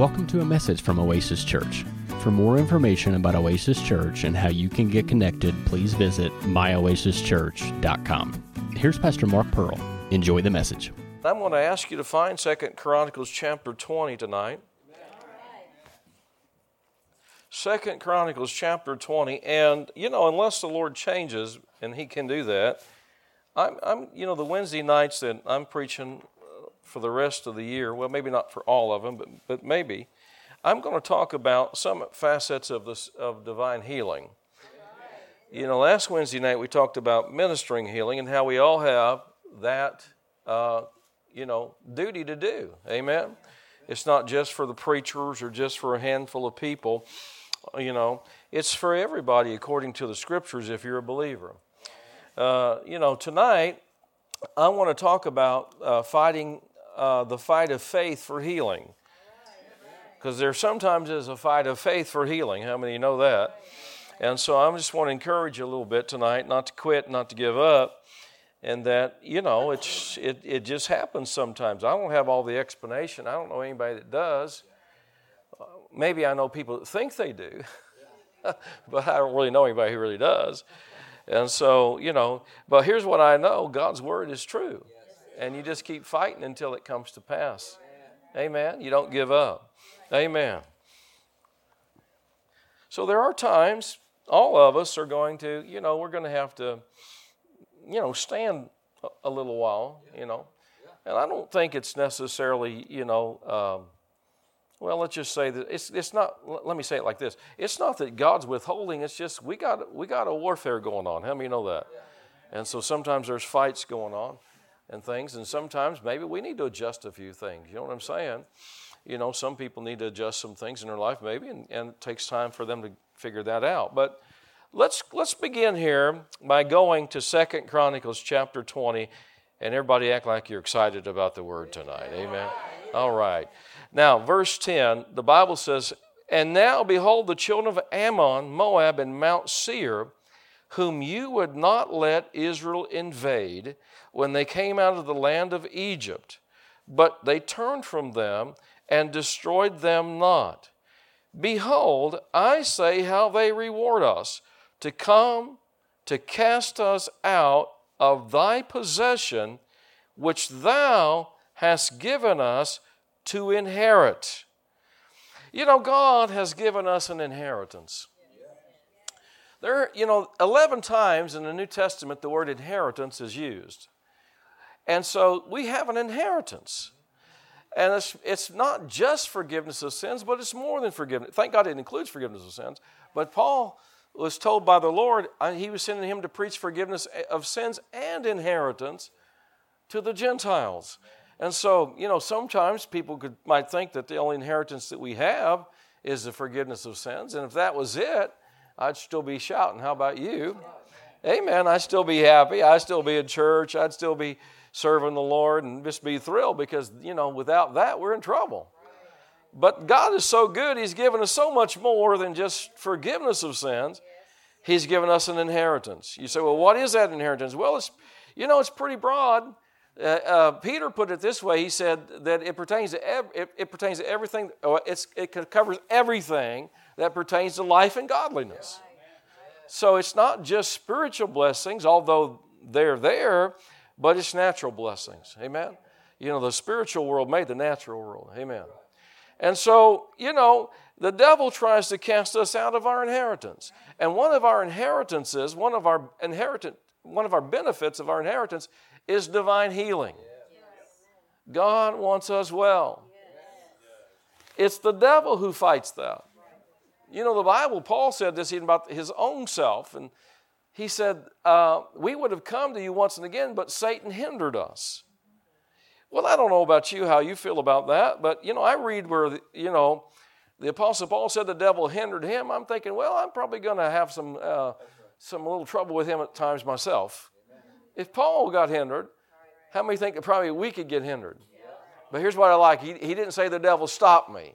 Welcome to a message from Oasis Church. For more information about Oasis Church and how you can get connected, please visit myoasischurch.com. Here's Pastor Mark Pearl. Enjoy the message. I'm going to ask you to find Second Chronicles chapter 20 tonight. Second Chronicles chapter 20, and you know, unless the Lord changes, and He can do that, I'm, I'm you know, the Wednesday nights that I'm preaching for the rest of the year, well, maybe not for all of them, but, but maybe, I'm going to talk about some facets of this of divine healing. You know, last Wednesday night we talked about ministering healing and how we all have that, uh, you know, duty to do. Amen. It's not just for the preachers or just for a handful of people. You know, it's for everybody according to the scriptures if you're a believer. Uh, you know, tonight I want to talk about uh, fighting uh, the fight of faith for healing. Because there sometimes is a fight of faith for healing. How many know that? And so I just want to encourage you a little bit tonight not to quit, not to give up, and that, you know, it's, it, it just happens sometimes. I don't have all the explanation. I don't know anybody that does maybe I know people that think they do, but I don't really know anybody who really does. And so, you know, but here's what I know God's word is true. And you just keep fighting until it comes to pass. Amen. You don't give up. Amen. So there are times, all of us are going to, you know, we're going to have to, you know, stand a little while, you know. And I don't think it's necessarily, you know, um, well, let's just say that it's, it's not, let me say it like this. It's not that God's withholding, it's just we got, we got a warfare going on. How many know that? And so sometimes there's fights going on and things, and sometimes maybe we need to adjust a few things. You know what I'm saying? You know, some people need to adjust some things in their life maybe, and, and it takes time for them to figure that out. But let's, let's begin here by going to Second Chronicles chapter 20, and everybody act like you're excited about the word tonight. Amen. All right. Now, verse 10, the Bible says, And now behold, the children of Ammon, Moab, and Mount Seir, whom you would not let Israel invade when they came out of the land of Egypt, but they turned from them and destroyed them not. Behold, I say how they reward us to come to cast us out of thy possession, which thou hast given us to inherit. You know, God has given us an inheritance. There, you know, 11 times in the New Testament the word inheritance is used. And so we have an inheritance. And it's, it's not just forgiveness of sins, but it's more than forgiveness. Thank God it includes forgiveness of sins. But Paul was told by the Lord, uh, he was sending him to preach forgiveness of sins and inheritance to the Gentiles. And so, you know, sometimes people could, might think that the only inheritance that we have is the forgiveness of sins. And if that was it, I'd still be shouting. How about you? Amen. I'd still be happy. I'd still be in church. I'd still be serving the Lord and just be thrilled because, you know, without that, we're in trouble. But God is so good, He's given us so much more than just forgiveness of sins. He's given us an inheritance. You say, well, what is that inheritance? Well, it's, you know, it's pretty broad. Uh, uh, Peter put it this way. He said that it pertains to ev- it, it, pertains to everything. it covers everything that pertains to life and godliness. So it's not just spiritual blessings, although they're there, but it's natural blessings. Amen. You know, the spiritual world made the natural world. Amen. And so, you know, the devil tries to cast us out of our inheritance. And one of our inheritances, one of our inheritance, one of our benefits of our inheritance is divine healing. God wants us well. It's the devil who fights that. You know, the Bible, Paul said this even about his own self, and he said, uh, We would have come to you once and again, but Satan hindered us. Well, I don't know about you, how you feel about that, but, you know, I read where, the, you know, the Apostle Paul said the devil hindered him. I'm thinking, well, I'm probably going to have some, uh, some little trouble with him at times myself. If Paul got hindered, how many think that probably we could get hindered? But here's what I like he, he didn't say the devil stopped me.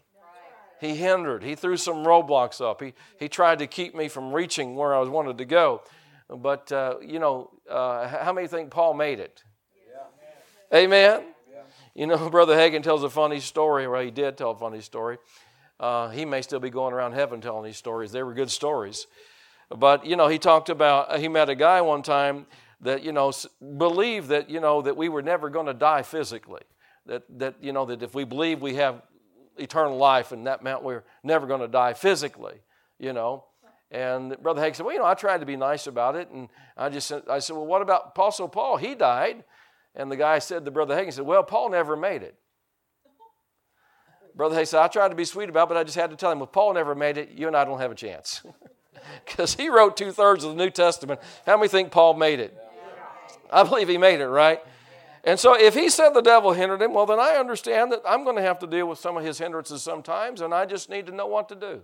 He hindered. He threw some roadblocks up. He, he tried to keep me from reaching where I was wanted to go. But, uh, you know, uh, how many think Paul made it? Yeah. Amen? Yeah. You know, Brother Hagin tells a funny story, or he did tell a funny story. Uh, he may still be going around heaven telling these stories. They were good stories. But, you know, he talked about, he met a guy one time that, you know, believed that, you know, that we were never going to die physically. That, that, you know, that if we believe we have eternal life and that meant we're never going to die physically, you know. And Brother Hagin said, well, you know, I tried to be nice about it. And I just said, I said, well, what about Apostle Paul? He died. And the guy said to Brother Hagin, said, well, Paul never made it. Brother Hagin said, I tried to be sweet about it, but I just had to tell him, well, Paul never made it. You and I don't have a chance. Because he wrote two thirds of the New Testament. How many think Paul made it? I believe he made it, right? And so if he said the devil hindered him, well, then I understand that I'm going to have to deal with some of his hindrances sometimes, and I just need to know what to do.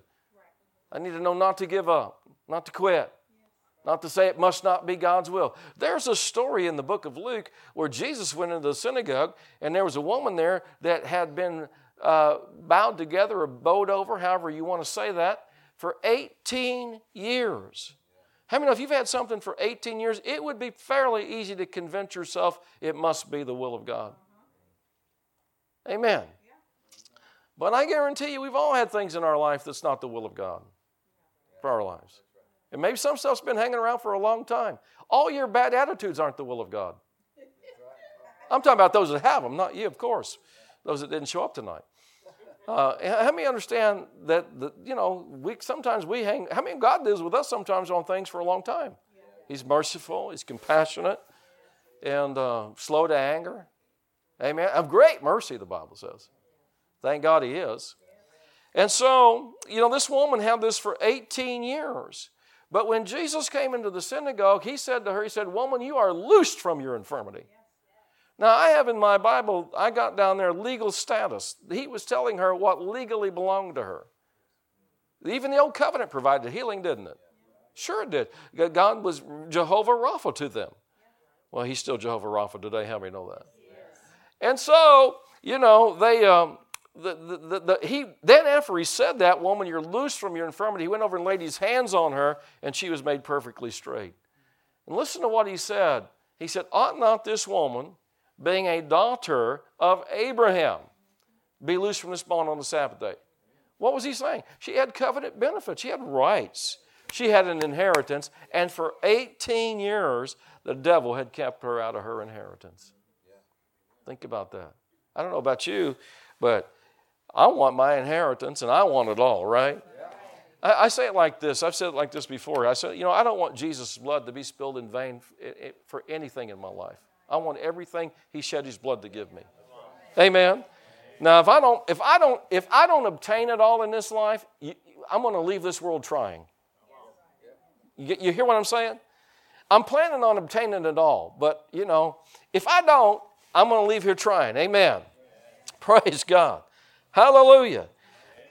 I need to know not to give up, not to quit, not to say it must not be God's will. There's a story in the book of Luke where Jesus went into the synagogue, and there was a woman there that had been uh, bowed together or bowed over, however you want to say that, for 18 years. How many know if you've had something for 18 years, it would be fairly easy to convince yourself it must be the will of God? Amen. But I guarantee you, we've all had things in our life that's not the will of God for our lives. And maybe some stuff's been hanging around for a long time. All your bad attitudes aren't the will of God. I'm talking about those that have them, not you, of course. Those that didn't show up tonight. Uh, how many understand that, the, you know, we, sometimes we hang, how many God deals with us sometimes on things for a long time? He's merciful, He's compassionate, and uh, slow to anger. Amen. Of great mercy, the Bible says. Thank God He is. And so, you know, this woman had this for 18 years. But when Jesus came into the synagogue, he said to her, He said, Woman, you are loosed from your infirmity. Now, I have in my Bible, I got down there legal status. He was telling her what legally belonged to her. Even the old covenant provided healing, didn't it? Sure it did. God was Jehovah Rapha to them. Well, he's still Jehovah Rapha today. How many know that? And so, you know, they, um, the, the, the, he, then after he said that, woman, you're loose from your infirmity, he went over and laid his hands on her, and she was made perfectly straight. And listen to what he said. He said, Ought not this woman, being a daughter of Abraham, be loosed from this bond on the Sabbath day. What was he saying? She had covenant benefits, she had rights, she had an inheritance, and for 18 years, the devil had kept her out of her inheritance. Think about that. I don't know about you, but I want my inheritance and I want it all, right? I, I say it like this. I've said it like this before. I said, you know, I don't want Jesus' blood to be spilled in vain for anything in my life. I want everything He shed His blood to give me. Amen. Now, if I don't, if I don't, if I don't obtain it all in this life, I'm going to leave this world trying. You hear what I'm saying? I'm planning on obtaining it all, but you know, if I don't, I'm going to leave here trying. Amen. Praise God. Hallelujah.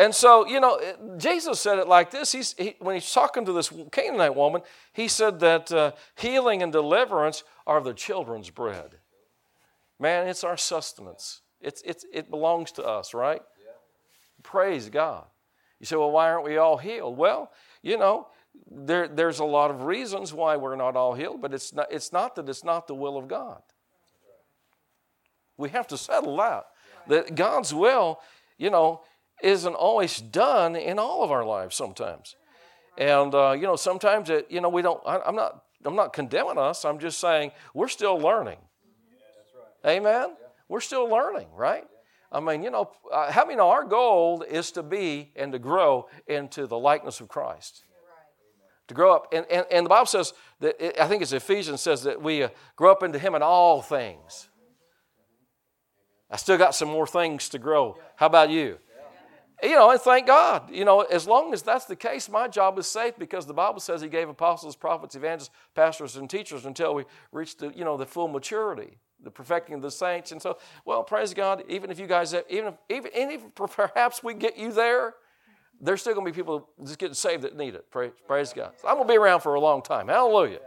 And so, you know, Jesus said it like this. He's, he, when he's talking to this Canaanite woman, he said that uh, healing and deliverance are the children's bread. Man, it's our sustenance. It's, it's, it belongs to us, right? Yeah. Praise God. You say, well, why aren't we all healed? Well, you know, there, there's a lot of reasons why we're not all healed, but it's not, it's not that it's not the will of God. We have to settle that. That God's will, you know, isn't always done in all of our lives sometimes. And, uh, you know, sometimes, it, you know, we don't, I, am not, I'm not condemning us. I'm just saying we're still learning. Yeah, right. Amen? Yeah. We're still learning, right? Yeah. I mean, you know, uh, how many know our goal is to be and to grow into the likeness of Christ? To grow up. And, and, and the Bible says that, it, I think it's Ephesians says that we uh, grow up into Him in all things. I still got some more things to grow. How about you? You know, and thank God. You know, as long as that's the case, my job is safe because the Bible says He gave apostles, prophets, evangelists, pastors, and teachers until we reach the, you know, the full maturity, the perfecting of the saints. And so, well, praise God. Even if you guys, even if, even, perhaps we get you there, there's still going to be people just getting saved that need it. Praise, praise God. So I'm going to be around for a long time. Hallelujah.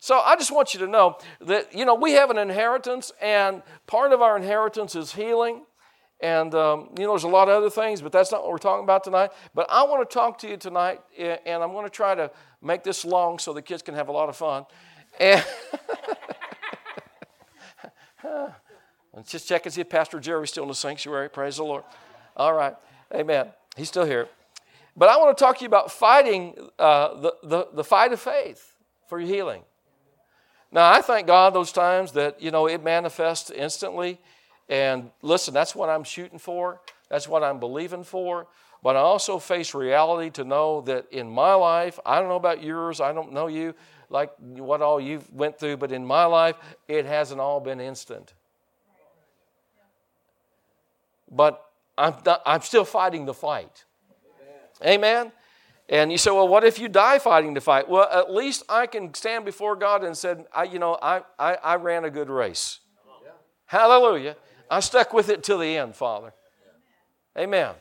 So I just want you to know that, you know, we have an inheritance, and part of our inheritance is healing. And, um, you know, there's a lot of other things, but that's not what we're talking about tonight. But I want to talk to you tonight, and I'm going to try to make this long so the kids can have a lot of fun. And Let's just check and see if Pastor Jerry's still in the sanctuary. Praise the Lord. All right. Amen. He's still here. But I want to talk to you about fighting uh, the, the, the fight of faith for your healing. Now, I thank God those times that, you know, it manifests instantly. And listen, that's what I'm shooting for. That's what I'm believing for. But I also face reality to know that in my life, I don't know about yours, I don't know you, like what all you've went through, but in my life, it hasn't all been instant. But I'm, not, I'm still fighting the fight. Amen. And you say, well, what if you die fighting the fight? Well, at least I can stand before God and said, I, you know, I, I, I ran a good race. Yeah. Hallelujah. I stuck with it till the end, Father. Amen.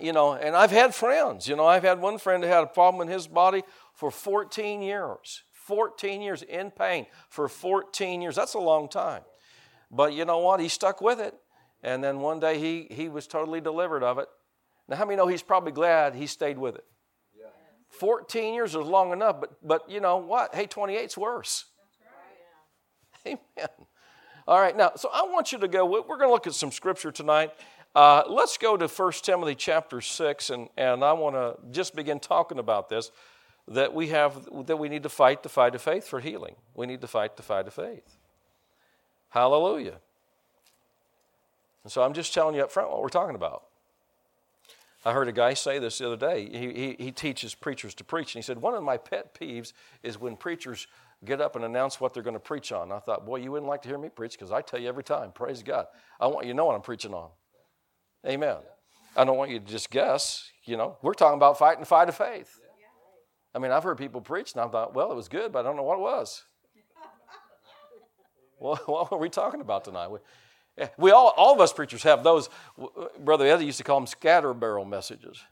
You know, and I've had friends. You know, I've had one friend that had a problem in his body for 14 years. 14 years in pain for 14 years. That's a long time. But you know what? He stuck with it. And then one day he, he was totally delivered of it. Now, how many know he's probably glad he stayed with it? 14 years is long enough, but, but you know what? Hey, 28's worse. Right. Amen. All right, now, so I want you to go, we're going to look at some scripture tonight. Uh, let's go to 1 Timothy chapter 6, and, and I want to just begin talking about this that we have, that we need to fight the fight of faith for healing. We need to fight the fight of faith. Hallelujah. And so I'm just telling you up front what we're talking about. I heard a guy say this the other day. He, he, he, teaches preachers to preach. And he said, One of my pet peeves is when preachers get up and announce what they're going to preach on. I thought, Boy, you wouldn't like to hear me preach because I tell you every time, praise God. I want you to know what I'm preaching on. Amen. I don't want you to just guess. You know, we're talking about fighting the fight of faith. I mean, I've heard people preach, and I thought, Well, it was good, but I don't know what it was. well, what were we talking about tonight? We, eh, we all, all of us preachers have those. Brother Eddie used to call them scatter barrel messages.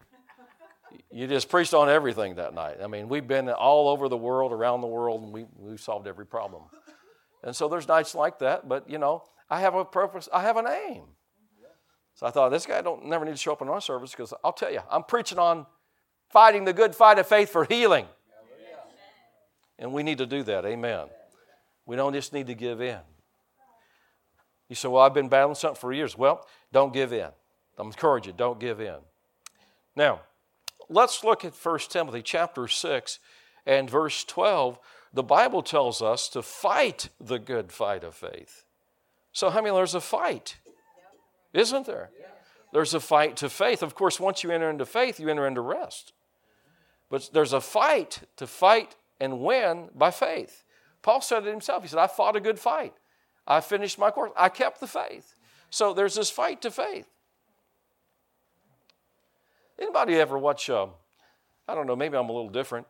You just preached on everything that night. I mean, we've been all over the world, around the world, and we, we've solved every problem. And so there's nights like that, but you know, I have a purpose, I have an aim. So I thought, this guy don't never need to show up in our service because I'll tell you, I'm preaching on fighting the good fight of faith for healing. And we need to do that. Amen. We don't just need to give in. You say, Well, I've been battling something for years. Well, don't give in. I'm encouraging, don't give in. Now, let's look at 1 Timothy chapter 6 and verse 12. The Bible tells us to fight the good fight of faith. So, how many there's a fight? Isn't there? There's a fight to faith. Of course, once you enter into faith, you enter into rest. But there's a fight to fight and win by faith. Paul said it himself. He said, I fought a good fight. I finished my course. I kept the faith. So there's this fight to faith. Anybody ever watch, uh, I don't know, maybe I'm a little different,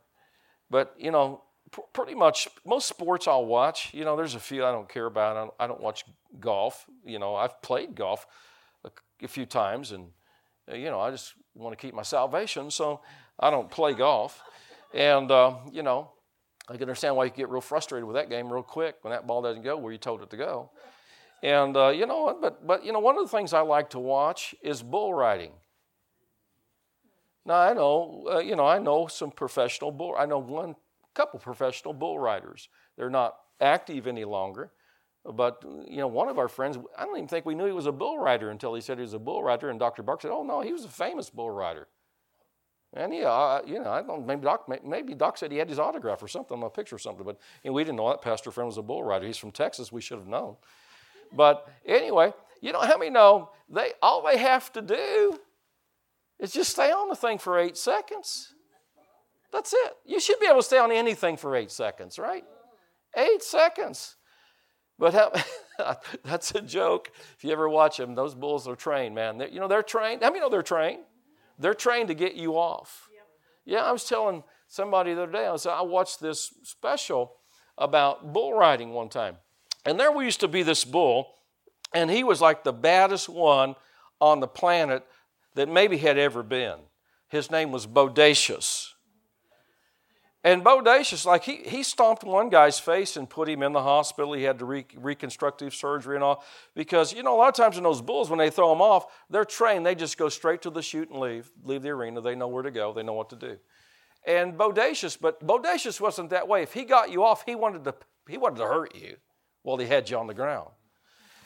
but you know, pr- pretty much most sports I'll watch, you know, there's a few I don't care about. I don't, I don't watch golf. You know, I've played golf a, a few times and, uh, you know, I just want to keep my salvation, so I don't play golf. And, uh, you know, I can understand why you get real frustrated with that game real quick when that ball doesn't go where you told it to go. And uh, you know, but but you know, one of the things I like to watch is bull riding. Now I know, uh, you know, I know some professional bull. I know one couple professional bull riders. They're not active any longer, but you know, one of our friends. I don't even think we knew he was a bull rider until he said he was a bull rider, and Dr. Bark said, "Oh no, he was a famous bull rider." And yeah, I, you know, I don't. Maybe Doc, maybe Doc said he had his autograph or something on a picture or something. But we didn't know that pastor friend was a bull rider. He's from Texas. We should have known. But anyway, you know how many know they all they have to do is just stay on the thing for eight seconds. That's it. You should be able to stay on anything for eight seconds, right? Eight seconds. But how, that's a joke. If you ever watch them, those bulls are trained, man. They're, you know they're trained. How many know they're trained? They're trained to get you off. Yeah, I was telling somebody the other day, I said, I watched this special about bull riding one time. And there we used to be this bull, and he was like the baddest one on the planet that maybe had ever been. His name was Bodacious. And Bodacious, like he, he stomped one guy's face and put him in the hospital. He had to re- reconstructive surgery and all. Because, you know, a lot of times in those bulls, when they throw them off, they're trained. They just go straight to the chute and leave, leave the arena. They know where to go, they know what to do. And Bodacious, but Bodacious wasn't that way. If he got you off, he wanted to, he wanted to hurt you while he had you on the ground.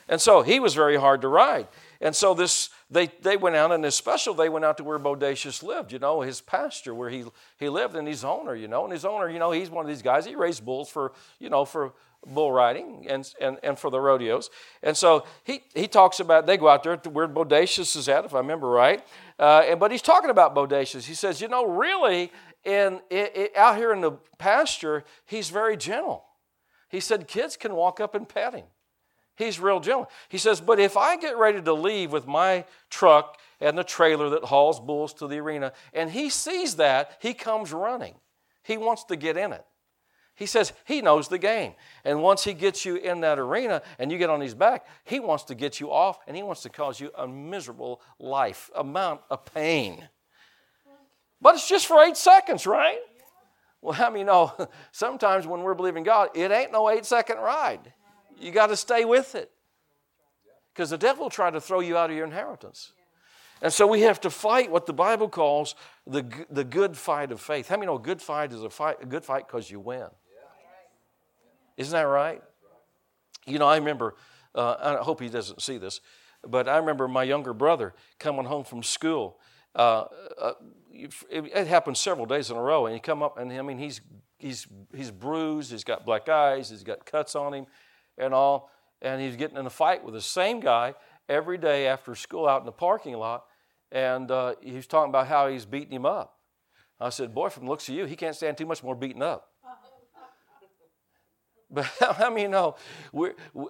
And so he was very hard to ride. And so this they, they went out, and especially they went out to where Bodacious lived, you know, his pasture where he, he lived, and his owner, you know. And his owner, you know, he's one of these guys, he raised bulls for, you know, for bull riding and, and, and for the rodeos. And so he, he talks about, they go out there to where Bodacious is at, if I remember right. Uh, and, but he's talking about Bodacious. He says, you know, really, in, out here in the pasture, he's very gentle. He said, kids can walk up and pet him. He's real gentle. He says, but if I get ready to leave with my truck and the trailer that hauls bulls to the arena, and he sees that, he comes running. He wants to get in it. He says he knows the game. And once he gets you in that arena and you get on his back, he wants to get you off and he wants to cause you a miserable life, amount of pain. But it's just for eight seconds, right? Well, how many know sometimes when we're believing God, it ain't no eight second ride. You got to stay with it. Because the devil will try to throw you out of your inheritance. And so we have to fight what the Bible calls the, the good fight of faith. How many know a good fight is a, fight, a good fight because you win? Isn't that right? You know, I remember, uh, I hope he doesn't see this, but I remember my younger brother coming home from school. Uh, uh, it happened several days in a row, and he come up, and I mean, he's he's he's bruised, he's got black eyes, he's got cuts on him, and all, and he's getting in a fight with the same guy every day after school out in the parking lot, and uh, he's talking about how he's beating him up. I said, "Boy, from the looks of you, he can't stand too much more beating up." But how many know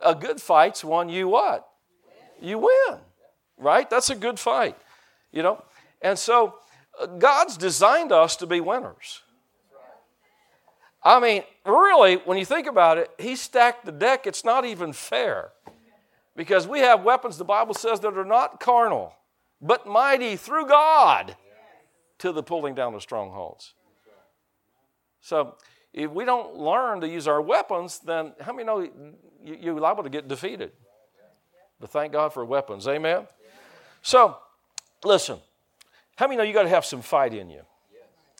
a good fight's one you what? You win, right? That's a good fight, you know. And so uh, God's designed us to be winners. I mean, really, when you think about it, He stacked the deck. It's not even fair because we have weapons, the Bible says, that are not carnal, but mighty through God to the pulling down of strongholds. So, if we don't learn to use our weapons, then how many know you're liable to get defeated? But thank God for weapons. Amen? So, listen, how many know you got to have some fight in you?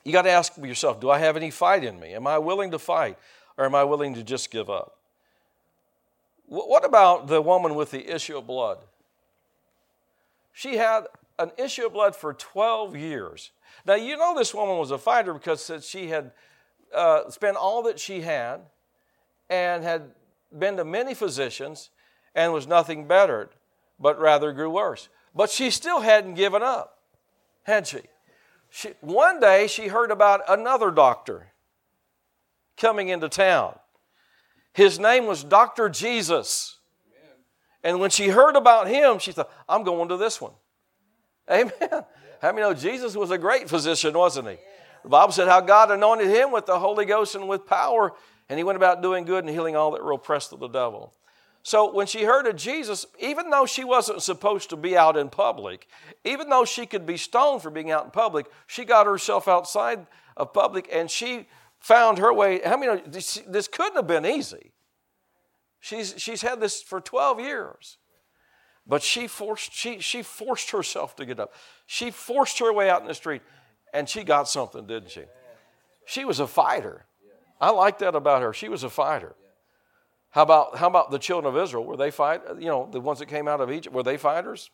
You got to ask yourself, do I have any fight in me? Am I willing to fight or am I willing to just give up? What about the woman with the issue of blood? She had an issue of blood for 12 years. Now, you know this woman was a fighter because she had uh, spent all that she had and had been to many physicians and was nothing bettered, but rather grew worse. But she still hadn't given up, had she? She one day she heard about another doctor coming into town. His name was Dr. Jesus. And when she heard about him, she thought, I'm going to this one. Amen. How many know Jesus was a great physician, wasn't he? The Bible said how God anointed him with the Holy Ghost and with power, and he went about doing good and healing all that were oppressed of the devil. So when she heard of Jesus, even though she wasn't supposed to be out in public, even though she could be stoned for being out in public, she got herself outside of public and she found her way. How many? This, this couldn't have been easy. She's, she's had this for 12 years. But she forced, she, she forced herself to get up. She forced her way out in the street. And she got something, didn't she? She was a fighter. I like that about her. She was a fighter. How about, how about the children of Israel? Were they fight? You know, the ones that came out of Egypt, were they fighters?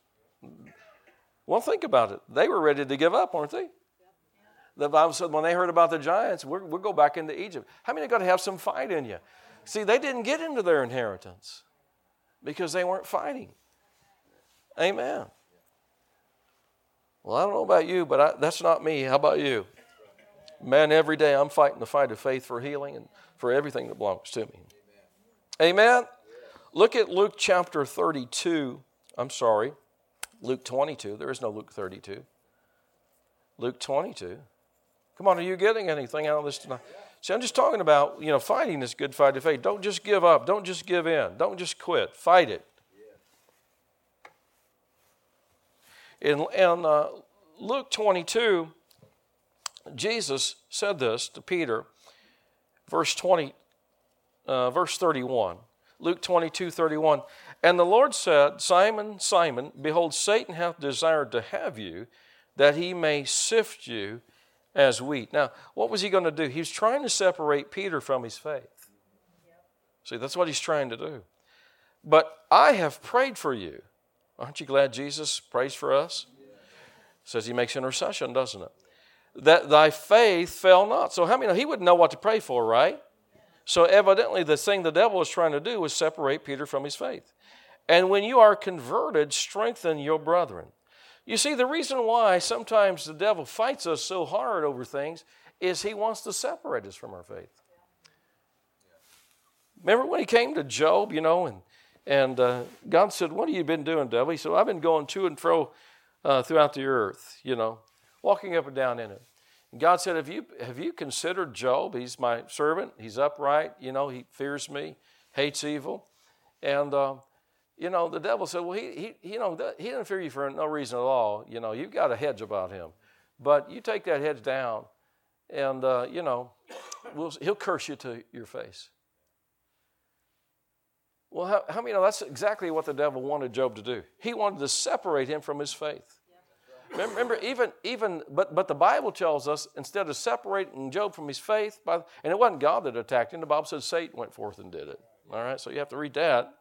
Well, think about it. They were ready to give up, weren't they? The Bible said when they heard about the giants, we will go back into Egypt. How many got to have some fight in you? See, they didn't get into their inheritance because they weren't fighting. Amen. Well, I don't know about you, but I, that's not me. How about you? Man, every day I'm fighting the fight of faith for healing and for everything that belongs to me. Amen? Look at Luke chapter 32. I'm sorry, Luke 22. There is no Luke 32. Luke 22. Come on, are you getting anything out of this tonight? See, I'm just talking about, you know, fighting this good fight of faith. Don't just give up. Don't just give in. Don't just quit. Fight it. In, in uh, Luke 22, Jesus said this to Peter, verse 20, uh, verse 31. Luke 22, 31. And the Lord said, Simon, Simon, behold, Satan hath desired to have you, that he may sift you as wheat. Now, what was he going to do? He was trying to separate Peter from his faith. See, that's what he's trying to do. But I have prayed for you. Aren't you glad Jesus prays for us? Says he makes intercession, doesn't it? That thy faith fell not. So how many know he wouldn't know what to pray for, right? So evidently the thing the devil was trying to do was separate Peter from his faith. And when you are converted, strengthen your brethren. You see, the reason why sometimes the devil fights us so hard over things is he wants to separate us from our faith. Remember when he came to Job, you know, and, and uh, God said, What have you been doing, devil? He said, I've been going to and fro uh, throughout the earth, you know, walking up and down in it. God said, have you, have you considered Job? He's my servant. He's upright. You know, he fears me, hates evil. And, uh, you know, the devil said, well, he, he, you know, he didn't fear you for no reason at all. You know, you've got a hedge about him. But you take that hedge down, and, uh, you know, we'll, he'll curse you to your face. Well, how, how many know that's exactly what the devil wanted Job to do? He wanted to separate him from his faith. Remember, even, even but, but the Bible tells us instead of separating Job from his faith, by, and it wasn't God that attacked him, the Bible says Satan went forth and did it. All right, so you have to read that.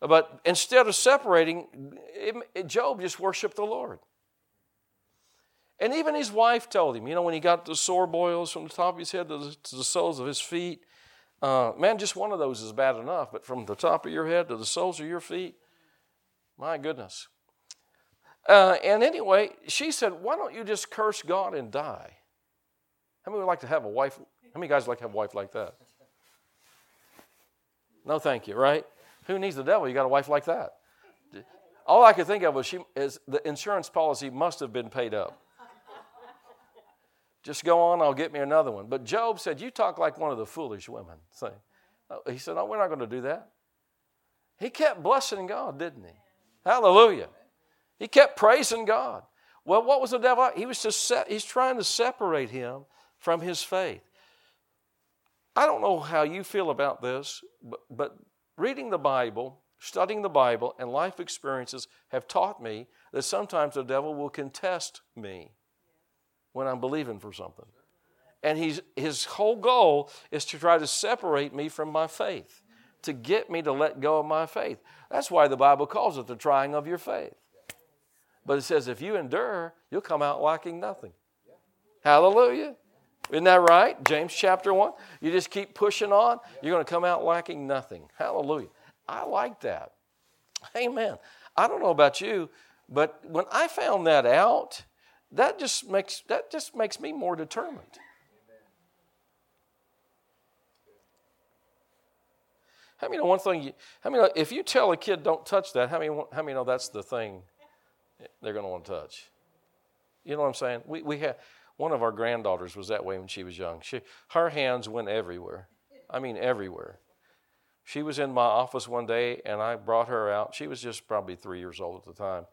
But instead of separating, it, it, Job just worshiped the Lord. And even his wife told him, you know, when he got the sore boils from the top of his head to the, to the soles of his feet, uh, man, just one of those is bad enough, but from the top of your head to the soles of your feet, my goodness. Uh, and anyway, she said, Why don't you just curse God and die? How many would like to have a wife? How many guys like to have a wife like that? No, thank you, right? Who needs the devil? You got a wife like that. All I could think of was she is the insurance policy must have been paid up. Just go on, I'll get me another one. But Job said, You talk like one of the foolish women. He said, No, we're not going to do that. He kept blessing God, didn't he? Hallelujah. He kept praising God. Well, what was the devil? He was just set, he's trying to separate him from his faith. I don't know how you feel about this, but, but reading the Bible, studying the Bible, and life experiences have taught me that sometimes the devil will contest me when I'm believing for something. And he's, his whole goal is to try to separate me from my faith, to get me to let go of my faith. That's why the Bible calls it the trying of your faith. But it says if you endure, you'll come out lacking nothing. Hallelujah. Isn't that right? James chapter 1. You just keep pushing on, you're going to come out lacking nothing. Hallelujah. I like that. Amen. I don't know about you, but when I found that out, that just makes that just makes me more determined. How many know one thing? You, how many know if you tell a kid don't touch that? How many how many know that's the thing they're going to want to touch? You know what I'm saying? We we had one of our granddaughters was that way when she was young. She her hands went everywhere. I mean everywhere. She was in my office one day and I brought her out. She was just probably three years old at the time.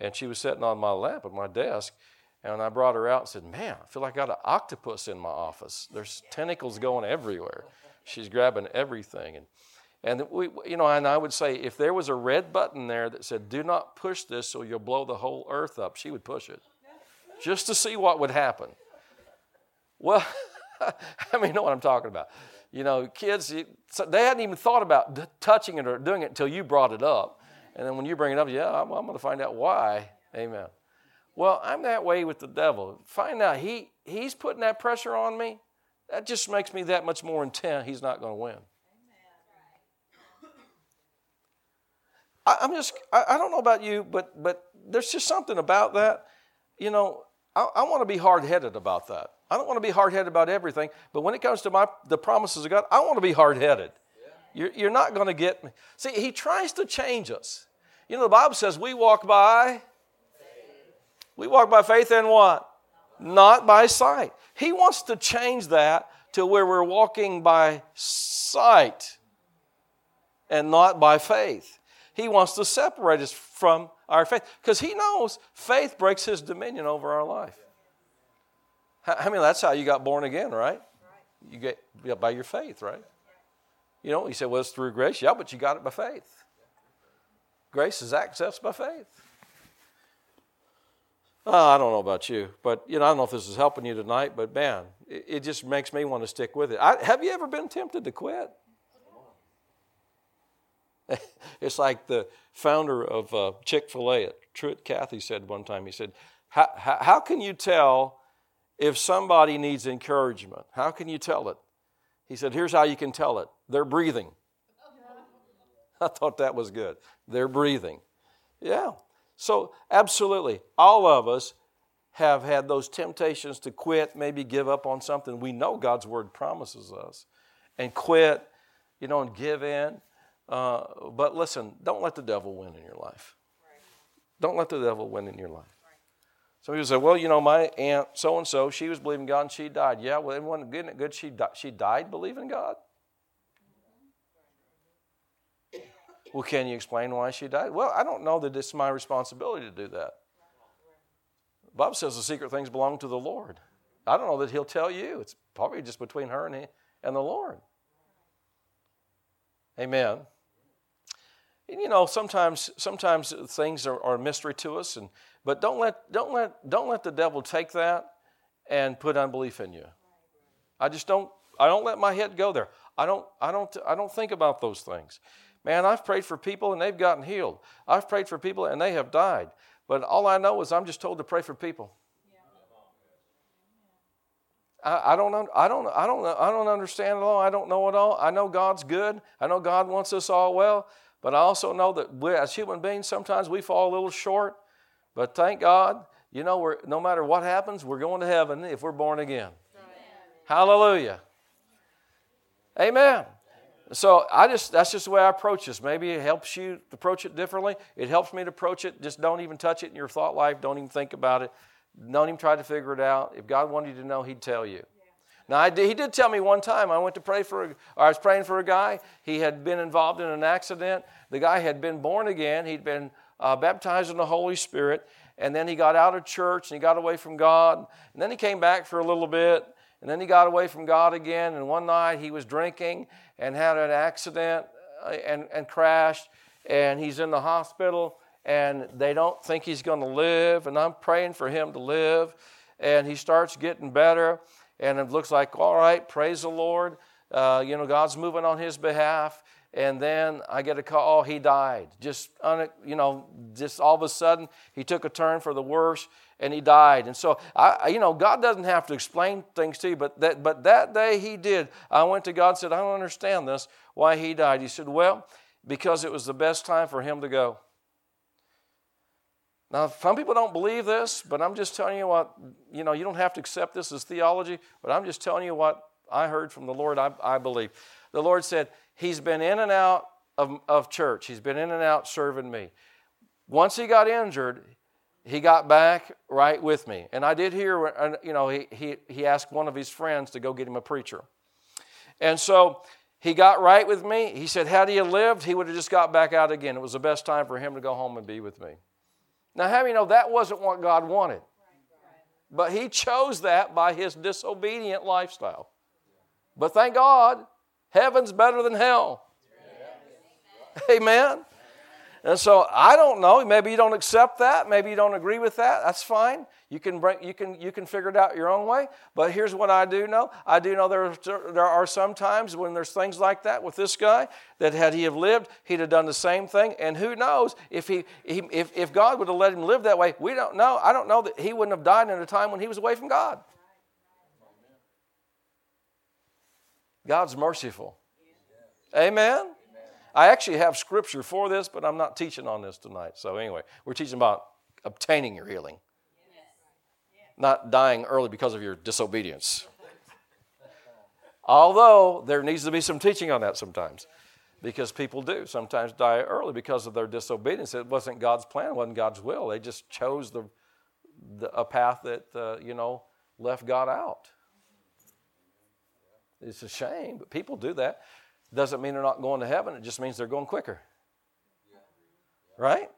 And she was sitting on my lap at my desk and I brought her out and said, Man, I feel like I got an octopus in my office. There's tentacles going everywhere. She's grabbing everything. And, and we, you know, and I would say if there was a red button there that said, Do not push this or you'll blow the whole earth up, she would push it just to see what would happen. Well, I mean, you know what I'm talking about. You know, kids, they hadn't even thought about touching it or doing it until you brought it up. And then when you bring it up, yeah, I'm, I'm going to find out why. Amen. Well, I'm that way with the devil. Find out he, he's putting that pressure on me. That just makes me that much more intent he's not going to win. I, am just, I, I, don't know about you, but, but there's just something about that. You know, I, I want to be hard headed about that. I don't want to be hard headed about everything, but when it comes to my, the promises of God, I want to be hard headed. You're, you're not going to get me. See, he tries to change us. You know, the Bible says we walk by we walk by faith and what? Not by sight. He wants to change that to where we're walking by sight and not by faith. He wants to separate us from our faith because he knows faith breaks his dominion over our life. I mean, that's how you got born again, right? You get by your faith, right? You know, he said, well, it's through grace. Yeah, but you got it by faith. Grace is accessed by faith. Oh, I don't know about you, but you know, I don't know if this is helping you tonight, but man, it, it just makes me want to stick with it. I, have you ever been tempted to quit? it's like the founder of uh, Chick fil A, Truett Cathy, said one time. He said, how, how, how can you tell if somebody needs encouragement? How can you tell it? He said, Here's how you can tell it they're breathing. I thought that was good. They're breathing. Yeah. So, absolutely, all of us have had those temptations to quit, maybe give up on something we know God's word promises us, and quit, you know, and give in. Uh, but listen, don't let the devil win in your life. Don't let the devil win in your life. Some people say, well, you know, my aunt so and so, she was believing God and she died. Yeah, well, it wasn't good. good. She, di- she died believing God. Well, can you explain why she died? Well, I don't know that it's my responsibility to do that. Bob says the secret things belong to the Lord. I don't know that he'll tell you. It's probably just between her and, he, and the Lord. Amen. And you know, sometimes sometimes things are, are a mystery to us, and but don't let don't let don't let the devil take that and put unbelief in you. I just don't I don't let my head go there. I don't I don't I don't think about those things. Man, I've prayed for people and they've gotten healed. I've prayed for people and they have died. But all I know is I'm just told to pray for people. I, don't, know I don't, I don't, I don't understand it all. I don't know it all. I know God's good. I know God wants us all well. But I also know that we, as human beings, sometimes we fall a little short. But thank God, you know, we're, no matter what happens, we're going to heaven if we're born again. Amen. Hallelujah. Amen. So I just that's just the way I approach this. Maybe it helps you approach it differently. It helps me to approach it. Just don't even touch it in your thought life. Don't even think about it. Don't even try to figure it out. If God wanted you to know, He'd tell you. Now, did, he did tell me one time, I went to pray for, a, I was praying for a guy. He had been involved in an accident. The guy had been born again. He'd been uh, baptized in the Holy Spirit. And then he got out of church and he got away from God. And then he came back for a little bit. And then he got away from God again. And one night he was drinking and had an accident uh, and, and crashed, and he's in the hospital, and they don't think he's going to live, and I'm praying for him to live, and he starts getting better, and it looks like, all right, praise the Lord. Uh, you know, God's moving on his behalf. And then I get a call, oh, he died. Just, un, you know, just all of a sudden, he took a turn for the worse and he died. And so, I, you know, God doesn't have to explain things to you, but that, but that day he did. I went to God and said, I don't understand this, why he died. He said, Well, because it was the best time for him to go. Now, some people don't believe this, but I'm just telling you what, you know, you don't have to accept this as theology, but I'm just telling you what I heard from the Lord, I, I believe. The Lord said, He's been in and out of, of church, He's been in and out serving me. Once he got injured, he got back right with me. And I did hear, uh, you know, he, he, he asked one of his friends to go get him a preacher. And so he got right with me. He said, had he lived, he would have just got back out again. It was the best time for him to go home and be with me. Now, how many know that wasn't what God wanted? But he chose that by his disobedient lifestyle. But thank God, heaven's better than hell. Amen. And so I don't know. Maybe you don't accept that. Maybe you don't agree with that. That's fine. You can bring, you can you can figure it out your own way. But here's what I do know. I do know there there are some times when there's things like that with this guy that had he have lived, he'd have done the same thing. And who knows if he, if if God would have let him live that way? We don't know. I don't know that he wouldn't have died in a time when he was away from God. God's merciful. Amen. I actually have scripture for this, but I'm not teaching on this tonight. So, anyway, we're teaching about obtaining your healing, not dying early because of your disobedience. Although there needs to be some teaching on that sometimes, because people do sometimes die early because of their disobedience. It wasn't God's plan, it wasn't God's will. They just chose the, the a path that, uh, you know, left God out. It's a shame, but people do that. Doesn't mean they're not going to heaven, it just means they're going quicker. Right?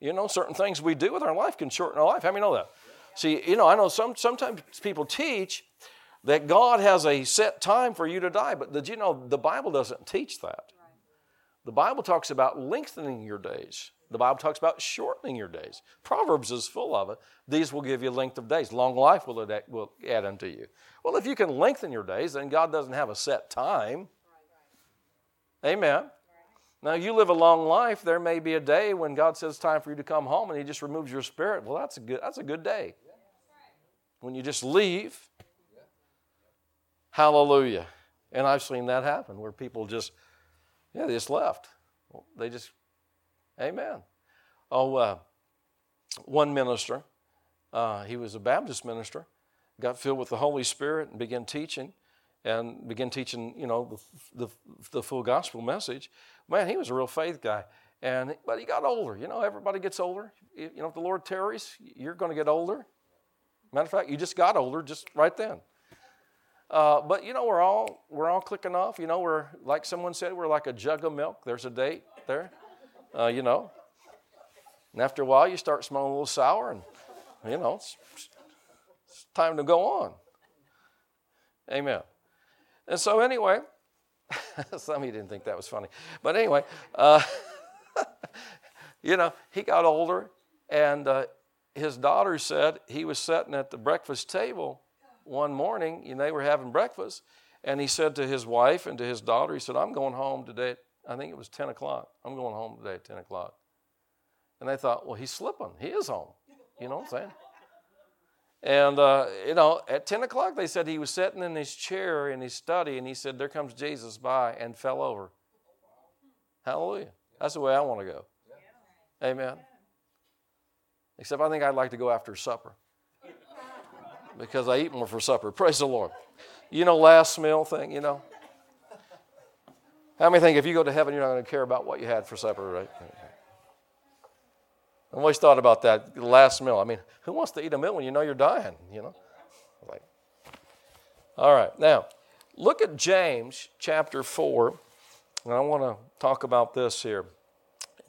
You know, certain things we do with our life can shorten our life. How many know that? See, you know, I know some sometimes people teach that God has a set time for you to die, but did you know the Bible doesn't teach that? The Bible talks about lengthening your days. The Bible talks about shortening your days. Proverbs is full of it. These will give you length of days. Long life will, add unto you. Well, if you can lengthen your days, then God doesn't have a set time. Amen. Now, you live a long life. There may be a day when God says it's time for you to come home and He just removes your spirit. Well, that's a good, that's a good day. When you just leave. Hallelujah. And I've seen that happen where people just, yeah, they just left. They just, amen. Oh, uh, one minister, uh, he was a Baptist minister, got filled with the Holy Spirit and began teaching and begin teaching, you know, the, the, the full gospel message. Man, he was a real faith guy. And, but he got older. You know, everybody gets older. You know, if the Lord tarries, you're going to get older. Matter of fact, you just got older just right then. Uh, but you know, we're all we're all clicking off. You know, we're like someone said, we're like a jug of milk. There's a date there. Uh, you know, and after a while, you start smelling a little sour, and you know, it's, it's time to go on. Amen. And so, anyway, some of you didn't think that was funny, but anyway, uh, you know, he got older, and uh, his daughter said he was sitting at the breakfast table one morning, and they were having breakfast, and he said to his wife and to his daughter, he said, I'm going home today. I think it was 10 o'clock. I'm going home today at 10 o'clock. And they thought, well, he's slipping. He is home. You know what I'm saying? And, uh, you know, at 10 o'clock, they said he was sitting in his chair in his study, and he said, There comes Jesus by, and fell over. Hallelujah. That's the way I want to go. Amen. Except I think I'd like to go after supper because I eat more for supper. Praise the Lord. You know, last meal thing, you know? How many think if you go to heaven, you're not going to care about what you had for supper, right? I've always thought about that last meal. I mean, who wants to eat a meal when you know you're dying, you know? Like, all right, now look at James chapter 4, and I want to talk about this here.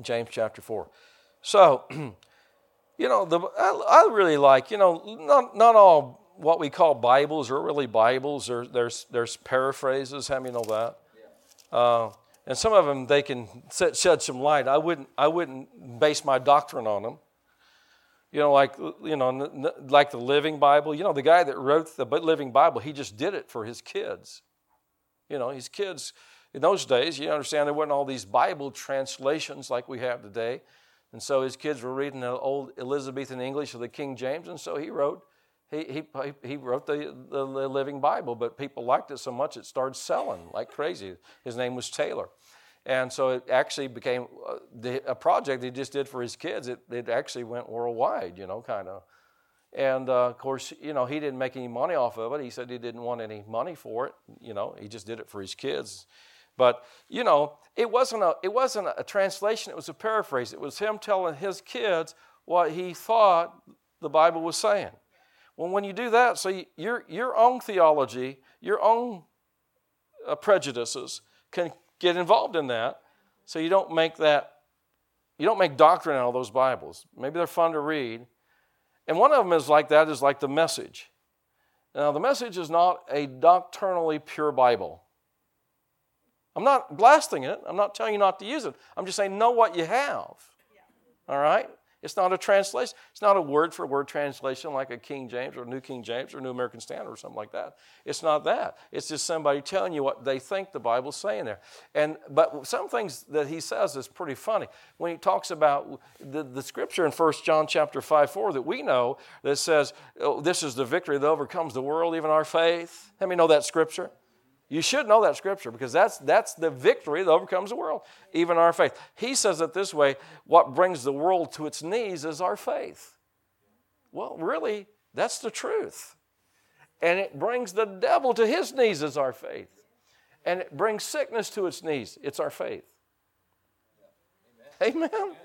James chapter 4. So, you know, the, I, I, really like, you know, not, not all what we call Bibles are really Bibles. There, there's, there's paraphrases. How many know that? Yeah. Uh, and some of them they can shed some light. I wouldn't, I wouldn't base my doctrine on them. You know, like you know, like the Living Bible. You know, the guy that wrote the Living Bible, he just did it for his kids. You know, his kids in those days. You understand there weren't all these Bible translations like we have today. And so his kids were reading the old Elizabethan English of the King James, and so he wrote, he, he, he wrote the, the Living Bible, but people liked it so much it started selling like crazy. His name was Taylor. And so it actually became uh, a project he just did for his kids. It, it actually went worldwide, you know, kind of. And uh, of course, you know, he didn't make any money off of it. He said he didn't want any money for it. You know, he just did it for his kids. But you know, it wasn't a it wasn't a translation. It was a paraphrase. It was him telling his kids what he thought the Bible was saying. Well, when you do that, so your your own theology, your own uh, prejudices can get involved in that. So you don't make that you don't make doctrine out of those Bibles. Maybe they're fun to read. And one of them is like that is like the message. Now, the message is not a doctrinally pure Bible. I'm not blasting it. I'm not telling you not to use it. I'm just saying know what you have. Yeah. All right? It's not a translation. It's not a word for word translation like a King James or New King James or New American Standard or something like that. It's not that. It's just somebody telling you what they think the Bible's saying there. And but some things that he says is pretty funny. When he talks about the, the scripture in 1 John chapter 5, 4 that we know that says, oh, this is the victory that overcomes the world, even our faith. Let me know that scripture. You should know that scripture because that's, that's the victory that overcomes the world, even our faith. He says it this way what brings the world to its knees is our faith. Well, really, that's the truth. And it brings the devil to his knees is our faith. And it brings sickness to its knees. It's our faith. Amen. Amen.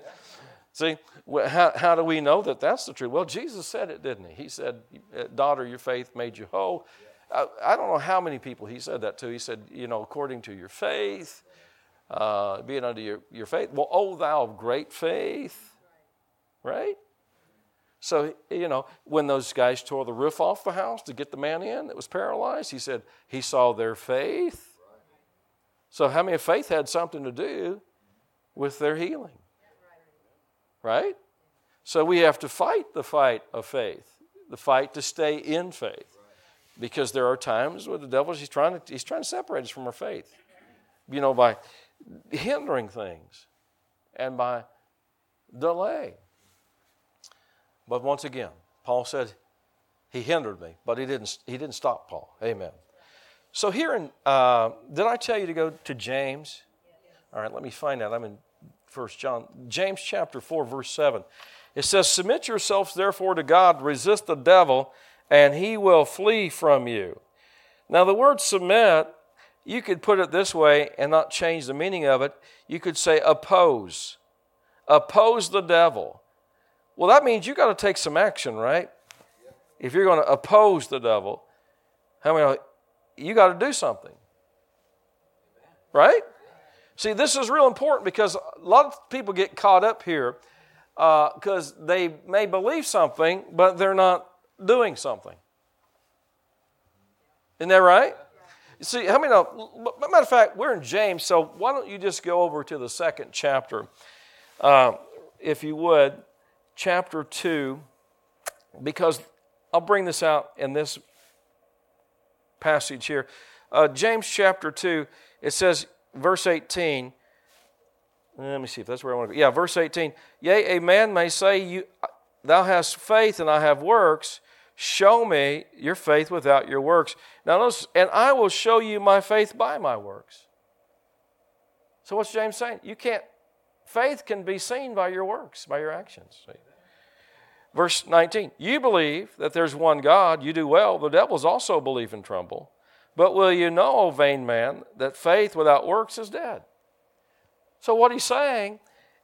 See, how, how do we know that that's the truth? Well, Jesus said it, didn't he? He said, Daughter, your faith made you whole. I, I, don't know how many people he said that to. He said, you know, according to your faith, uh, being under your, your faith. Well, oh, thou of great faith, right? So, you know, when those guys tore the roof off the house to get the man in that was paralyzed, he said he saw their faith. So, how many faith had something to do with their healing? Right? So, we have to fight the fight of faith, the fight to stay in faith because there are times where the devil he's trying to he's trying to separate us from our faith you know by hindering things and by delay. But once again, Paul said he hindered me, but he didn't, he didn't stop Paul. Amen. So here in, uh, did I tell you to go to James? All right, let me find out. I'm in First John. James chapter 4, verse 7. It says, Submit yourselves therefore to God, resist the devil, and he will flee from you. Now, the word submit, you could put it this way and not change the meaning of it. You could say oppose. Oppose the devil. Well, that means you got to take some action, right? If you're going to oppose the devil, how many you got to do something. Right? See, this is real important because a lot of people get caught up here because uh, they may believe something, but they're not doing something. Isn't that right? See, how many know? Matter of fact, we're in James, so why don't you just go over to the second chapter, uh, if you would, chapter 2, because I'll bring this out in this passage here. Uh, James chapter 2, it says, verse 18, let me see if that's where I want to go. Yeah, verse 18. Yea, a man may say, you, Thou hast faith and I have works. Show me your faith without your works. Now notice, and I will show you my faith by my works. So what's James saying? You can't, faith can be seen by your works, by your actions. See? Verse 19, you believe that there's one God, you do well. The devils also believe and tremble. But will you know, O vain man, that faith without works is dead? So what he's saying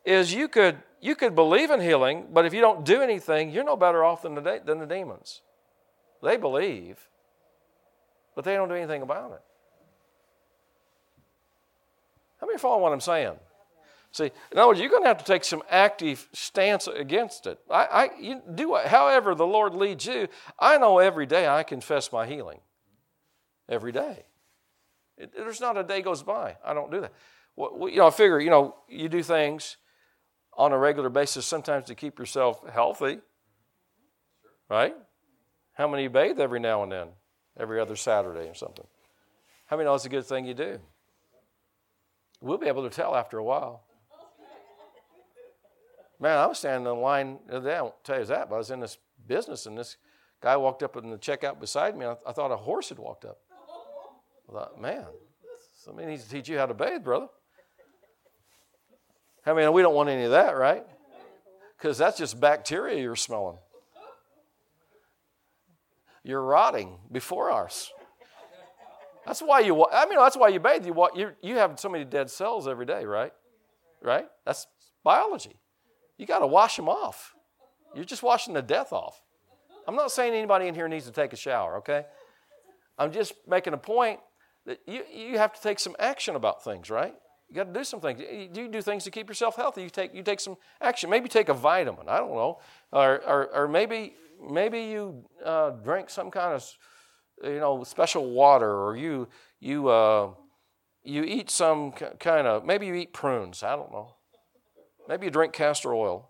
is you could you could believe in healing, but if you don't do anything, you're no better off than the, than the demons. They believe, but they don't do anything about it. How many follow what I'm saying? See, in other words, you're going to have to take some active stance against it. I, I you do however the Lord leads you. I know every day I confess my healing. Every day. It, there's not a day goes by I don't do that. Well, you know, I figure, you know, you do things on a regular basis sometimes to keep yourself healthy, right? How many bathe every now and then, every other Saturday or something? How many know it's a good thing you do? We'll be able to tell after a while. Man, I was standing in line the. I won't tell you that, but I was in this business and this guy walked up in the checkout beside me. I, I thought a horse had walked up. I thought, man, somebody needs to teach you how to bathe, brother. I mean, we don't want any of that, right? Because that's just bacteria you're smelling. You're rotting before us. That's why you. I mean, that's why you bathe. You you you have so many dead cells every day, right? Right. That's biology. You got to wash them off. You're just washing the death off. I'm not saying anybody in here needs to take a shower. Okay. I'm just making a point that you you have to take some action about things, right? You got to do some things. You do things to keep yourself healthy. You take, you take some action. Maybe take a vitamin. I don't know. Or, or, or maybe, maybe you uh, drink some kind of, you know, special water, or you, you, uh, you eat some kind of, maybe you eat prunes. I don't know. Maybe you drink castor oil.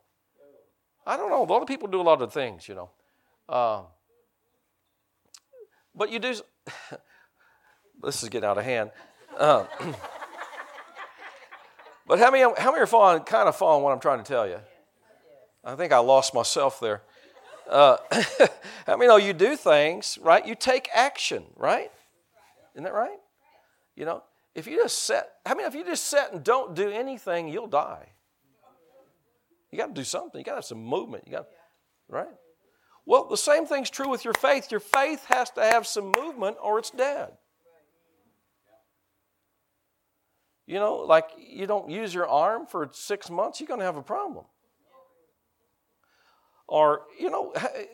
I don't know. A lot of people do a lot of things, you know. Uh, but you do, this is getting out of hand. But how many, how many are following, kind of following what I'm trying to tell you? I think I lost myself there. Uh, how many know you do things, right? You take action, right? Isn't that right? You know, if you just sit, how many if you just sit and don't do anything, you'll die. You got to do something. You got to have some movement. You got, right? Well, the same thing's true with your faith. Your faith has to have some movement, or it's dead. You know, like you don't use your arm for six months, you're going to have a problem. Or, you know,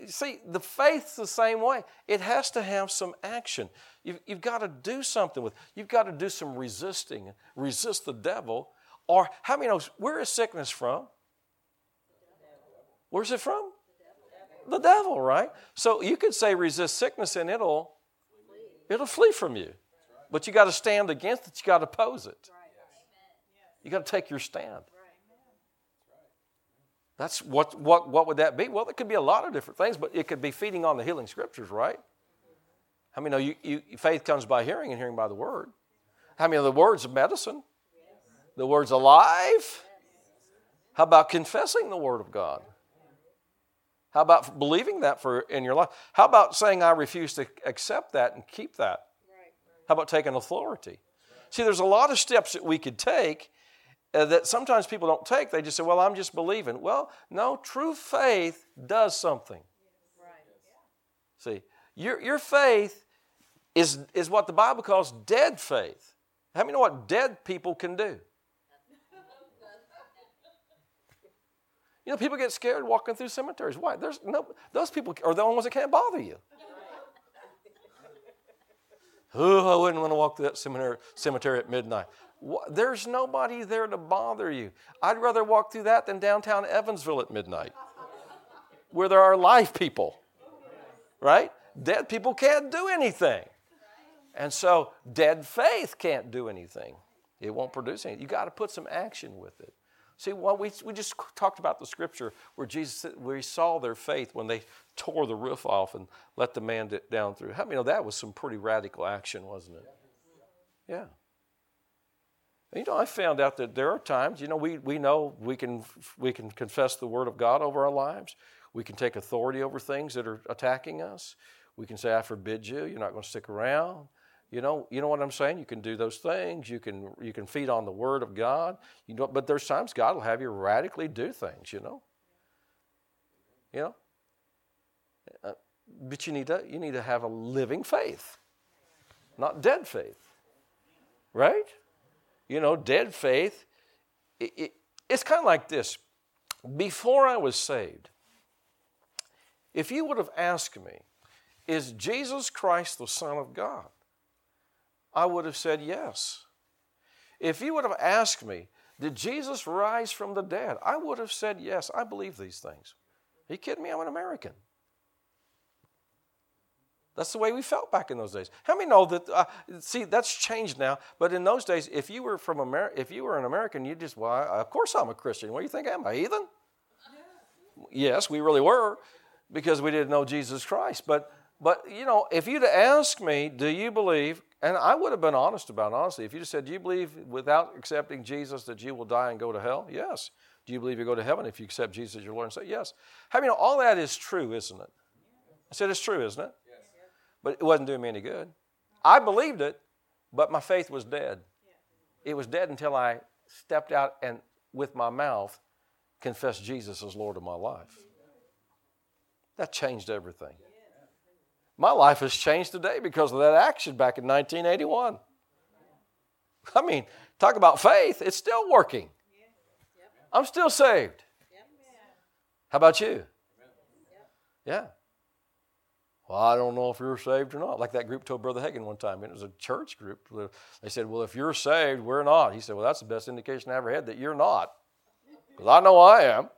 see, the faith's the same way. It has to have some action. You've, you've got to do something with You've got to do some resisting, resist the devil. Or, how many know, where is sickness from? Where's it from? The devil, right? So you could say resist sickness and it'll it'll flee from you. But you got to stand against it, you got to oppose it. You got to take your stand. That's what, what, what would that be? Well, it could be a lot of different things, but it could be feeding on the healing scriptures, right? How many know you, you, faith comes by hearing and hearing by the word? How many of the words of medicine? The word's alive. How about confessing the word of God? How about believing that for in your life? How about saying I refuse to accept that and keep that? How about taking authority? See, there's a lot of steps that we could take uh, that sometimes people don't take. They just say, "Well, I'm just believing." Well, no, true faith does something. See, your your faith is is what the Bible calls dead faith. How many know what dead people can do? You know, people get scared walking through cemeteries. Why? There's no, those people are the only ones that can't bother you. oh, I wouldn't want to walk through that cemetery, cemetery at midnight. There's nobody there to bother you. I'd rather walk through that than downtown Evansville at midnight, where there are live people, right? Dead people can't do anything. And so, dead faith can't do anything. It won't produce anything. You got to put some action with it. See, well, we, we just talked about the scripture where Jesus where he saw their faith when they tore the roof off and let the man down through. How many know that was some pretty radical action, wasn't it? Yeah. You know, I found out that there are times, you know, we, we know we can, we can confess the word of God over our lives. We can take authority over things that are attacking us. We can say, I forbid you, you're not going to stick around. You know, you know what I'm saying? You can do those things. You can you can feed on the Word of God. You know, but there's times God will have you radically do things. You know. You know. Uh, but you need to you need to have a living faith, not dead faith. Right? You know, dead faith. It, it, it's kind of like this. Before I was saved, if you would have asked me, "Is Jesus Christ the Son of God?" I would have said yes. If you would have asked me, did Jesus rise from the dead? I would have said yes. I believe these things. Are you kidding me? I'm an American. That's the way we felt back in those days. How many know that? Uh, see, that's changed now. But in those days, if you were from America, if you were an American, you just, well, of course I'm a Christian. What do you think? I Am I heathen? Yes, we really were, because we didn't know Jesus Christ. But, but you know, if you'd asked me, do you believe? And I would have been honest about it, honestly. If you just said, Do you believe without accepting Jesus that you will die and go to hell? Yes. Do you believe you go to heaven if you accept Jesus as your Lord and say, Yes. How I know all that is true, isn't it? I said, It's true, isn't it? But it wasn't doing me any good. I believed it, but my faith was dead. It was dead until I stepped out and with my mouth confessed Jesus as Lord of my life. That changed everything. My life has changed today because of that action back in 1981. I mean, talk about faith, it's still working. I'm still saved. How about you? Yeah. Well, I don't know if you're saved or not. Like that group told Brother Hagin one time. It was a church group. They said, Well, if you're saved, we're not. He said, Well, that's the best indication I ever had that you're not. Because I know I am.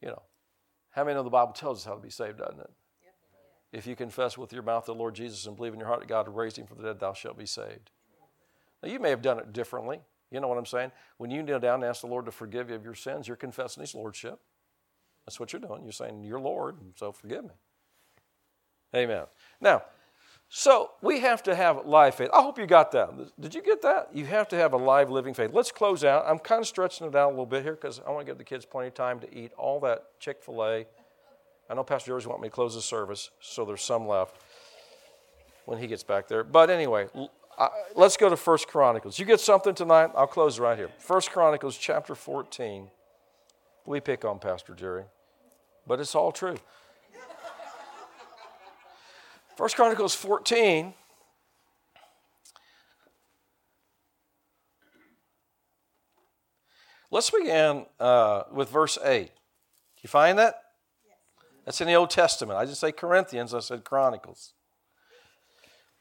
You know, how many know the Bible tells us how to be saved, doesn't it? If you confess with your mouth the Lord Jesus and believe in your heart that God raised him from the dead, thou shalt be saved. Now, you may have done it differently. You know what I'm saying? When you kneel down and ask the Lord to forgive you of your sins, you're confessing his lordship. That's what you're doing. You're saying, You're Lord, so forgive me. Amen. Now, so we have to have live faith. I hope you got that. Did you get that? You have to have a live, living faith. Let's close out. I'm kind of stretching it out a little bit here because I want to give the kids plenty of time to eat all that Chick fil A I know Pastor George wants me to close the service, so there's some left when he gets back there. But anyway, let's go to First Chronicles. You get something tonight? I'll close right here. First Chronicles chapter 14. We pick on Pastor Jerry, but it's all true. First Chronicles 14. Let's begin uh, with verse 8. You find that? That's in the Old Testament. I didn't say Corinthians, I said Chronicles.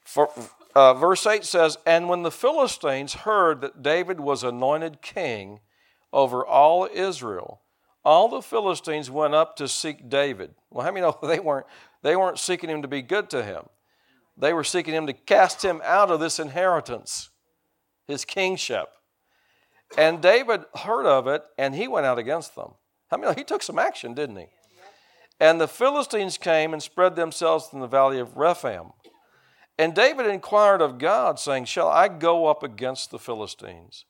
For, uh, verse 8 says, And when the Philistines heard that David was anointed king over all Israel, all the Philistines went up to seek David. Well, how many know they weren't, they weren't seeking him to be good to him? They were seeking him to cast him out of this inheritance, his kingship. And David heard of it, and he went out against them. I mean, he took some action, didn't he? And the Philistines came and spread themselves in the valley of Rephaim. And David inquired of God, saying, Shall I go up against the Philistines?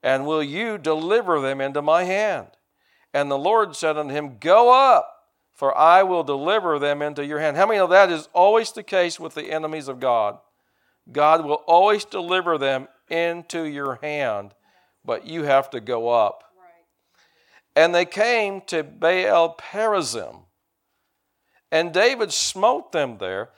And will you deliver them into my hand? And the Lord said unto him, Go up, for I will deliver them into your hand. How many know that is always the case with the enemies of God? God will always deliver them into your hand, but you have to go up. And they came to Baal Perazim, and David smote them there.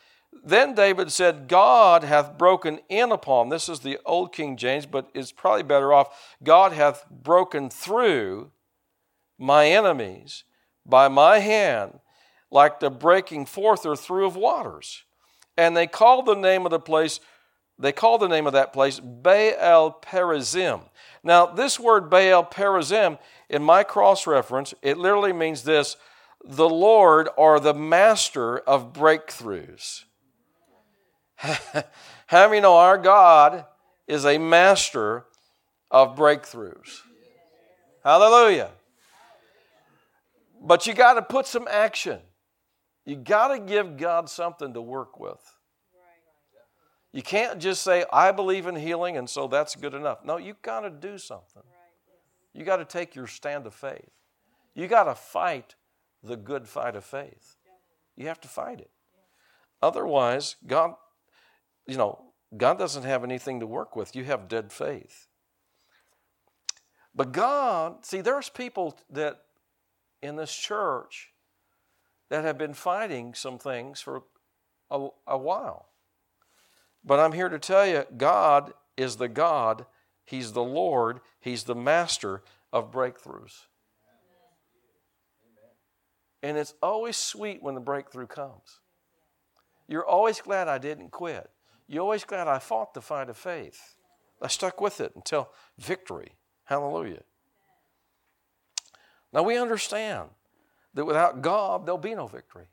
Then David said, God hath broken in upon, this is the old King James, but it's probably better off. God hath broken through my enemies by my hand, like the breaking forth or through of waters. And they called the name of the place, they called the name of that place Baal Perazim. Now, this word Baal Perazim, in my cross reference, it literally means this the Lord or the master of breakthroughs. How many know our God is a master of breakthroughs? Hallelujah. But you got to put some action. You got to give God something to work with. You can't just say, I believe in healing, and so that's good enough. No, you got to do something. You got to take your stand of faith. You got to fight the good fight of faith. You have to fight it. Otherwise, God, you know, God doesn't have anything to work with. You have dead faith. But God, see, there's people that in this church that have been fighting some things for a, a while. But I'm here to tell you God is the God, He's the Lord, He's the master of breakthroughs. And it's always sweet when the breakthrough comes. You're always glad I didn't quit. You're always glad I fought the fight of faith. I stuck with it until victory. Hallelujah. Now we understand that without God, there'll be no victory.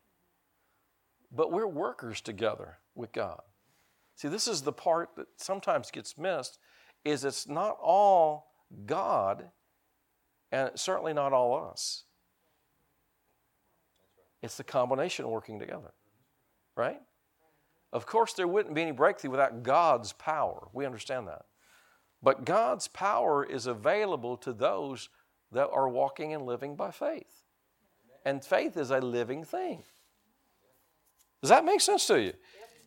But we're workers together with God. See, this is the part that sometimes gets missed is it's not all God and certainly not all us. It's the combination working together. Right? Of course, there wouldn't be any breakthrough without God's power. We understand that. But God's power is available to those that are walking and living by faith. And faith is a living thing. Does that make sense to you?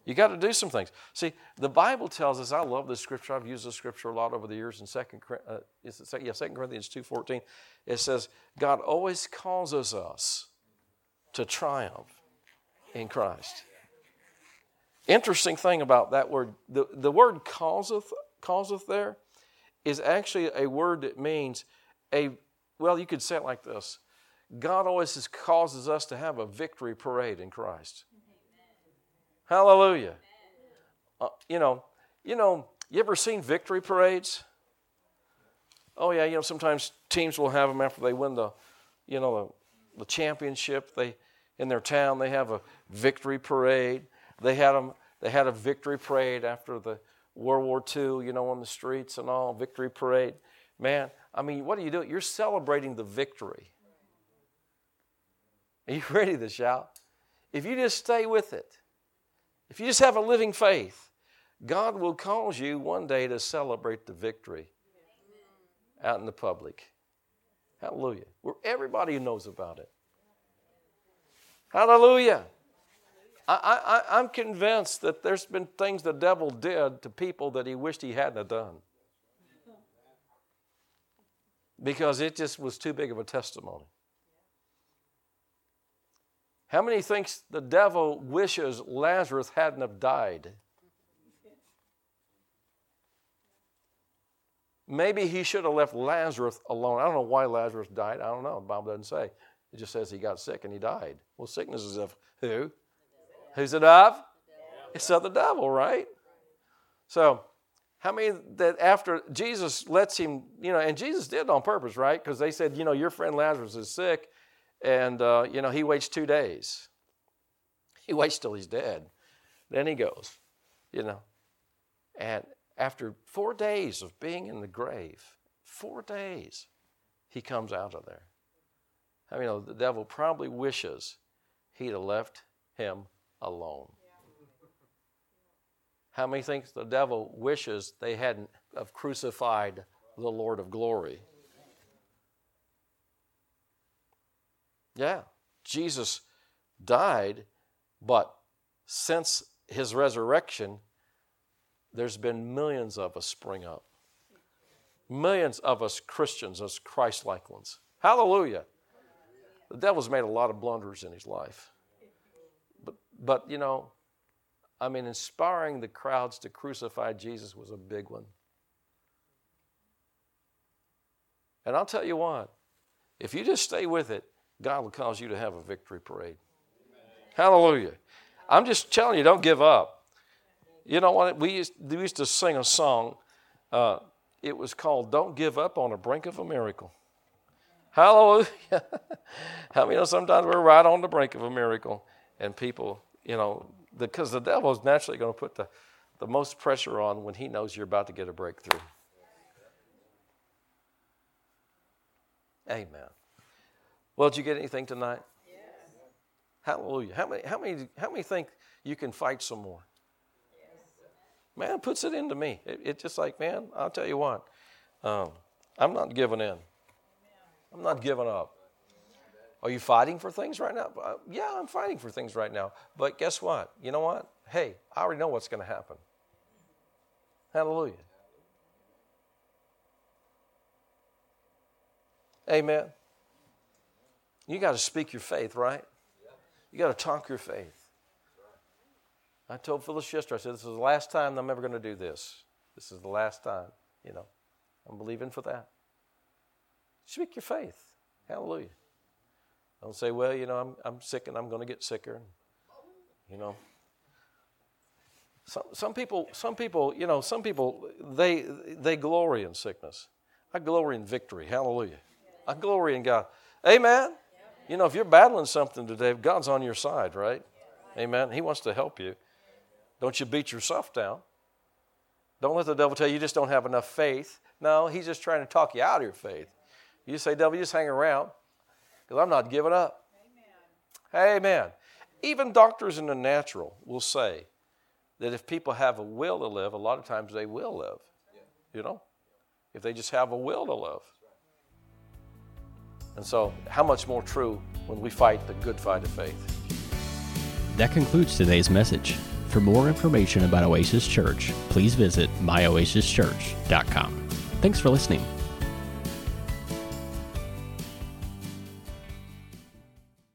You got to do some things. See, the Bible tells us. I love this scripture. I've used this scripture a lot over the years. In second, uh, is it, yeah, Second Corinthians two fourteen, it says God always causes us to triumph in Christ. Interesting thing about that word, the, the word causeth, causeth there is actually a word that means a well, you could say it like this God always causes us to have a victory parade in Christ. Hallelujah. Uh, you know, you know, you ever seen victory parades? Oh yeah, you know, sometimes teams will have them after they win the, you know, the, the championship. They in their town they have a victory parade. They had them. They had a victory parade after the World War II. You know, on the streets and all victory parade. Man, I mean, what do you do? You're celebrating the victory. Are you ready to shout? If you just stay with it, if you just have a living faith, God will cause you one day to celebrate the victory out in the public. Hallelujah. Where everybody knows about it. Hallelujah. I, I, I'm convinced that there's been things the devil did to people that he wished he hadn't done because it just was too big of a testimony. How many thinks the devil wishes Lazarus hadn't have died? Maybe he should have left Lazarus alone. I don't know why Lazarus died. I don't know. The Bible doesn't say. It just says he got sick and he died. Well, sickness is of who? Who's it of? It's of the devil, right? So how many that after Jesus lets him, you know, and Jesus did on purpose, right? Because they said, you know, your friend Lazarus is sick, and, uh, you know, he waits two days. He waits till he's dead. Then he goes, you know. And after four days of being in the grave, four days, he comes out of there. I mean, the devil probably wishes he'd have left him alone. How many think the devil wishes they hadn't have crucified the Lord of glory. Yeah, Jesus died, but since his resurrection, there's been millions of us spring up. Millions of us Christians, us Christ like ones. Hallelujah. The devil's made a lot of blunders in his life. But, but you know, I mean, inspiring the crowds to crucify Jesus was a big one. And I'll tell you what, if you just stay with it, God will cause you to have a victory parade. Hallelujah. I'm just telling you, don't give up. You know what? We used, we used to sing a song. Uh, it was called Don't Give Up on the Brink of a Miracle. Hallelujah. How many know sometimes we're right on the brink of a miracle and people, you know, because the devil is naturally going to put the, the most pressure on when he knows you're about to get a breakthrough. Amen. Well, did you get anything tonight? Yes. Hallelujah. How many, how many, how many think you can fight some more? Yes. Man, puts it into me. It, it's just like, man, I'll tell you what, um, I'm not giving in. I'm not giving up. Are you fighting for things right now? Uh, yeah, I'm fighting for things right now. But guess what? You know what? Hey, I already know what's going to happen. Hallelujah. Amen. You got to speak your faith, right? You got to talk your faith. I told Phyllis yesterday, I said, This is the last time I'm ever going to do this. This is the last time, you know. I'm believing for that. Speak your faith. Hallelujah. Don't say, Well, you know, I'm, I'm sick and I'm going to get sicker. You know. Some, some people, some people, you know, some people, they, they glory in sickness. I glory in victory. Hallelujah. I glory in God. Amen. You know, if you're battling something today, God's on your side, right? Amen. He wants to help you. Don't you beat yourself down. Don't let the devil tell you you just don't have enough faith. No, he's just trying to talk you out of your faith. You say, devil, you just hang around because I'm not giving up. Amen. Amen. Even doctors in the natural will say that if people have a will to live, a lot of times they will live. You know? If they just have a will to live. And so, how much more true when we fight the good fight of faith? That concludes today's message. For more information about Oasis Church, please visit myoasischurch.com. Thanks for listening.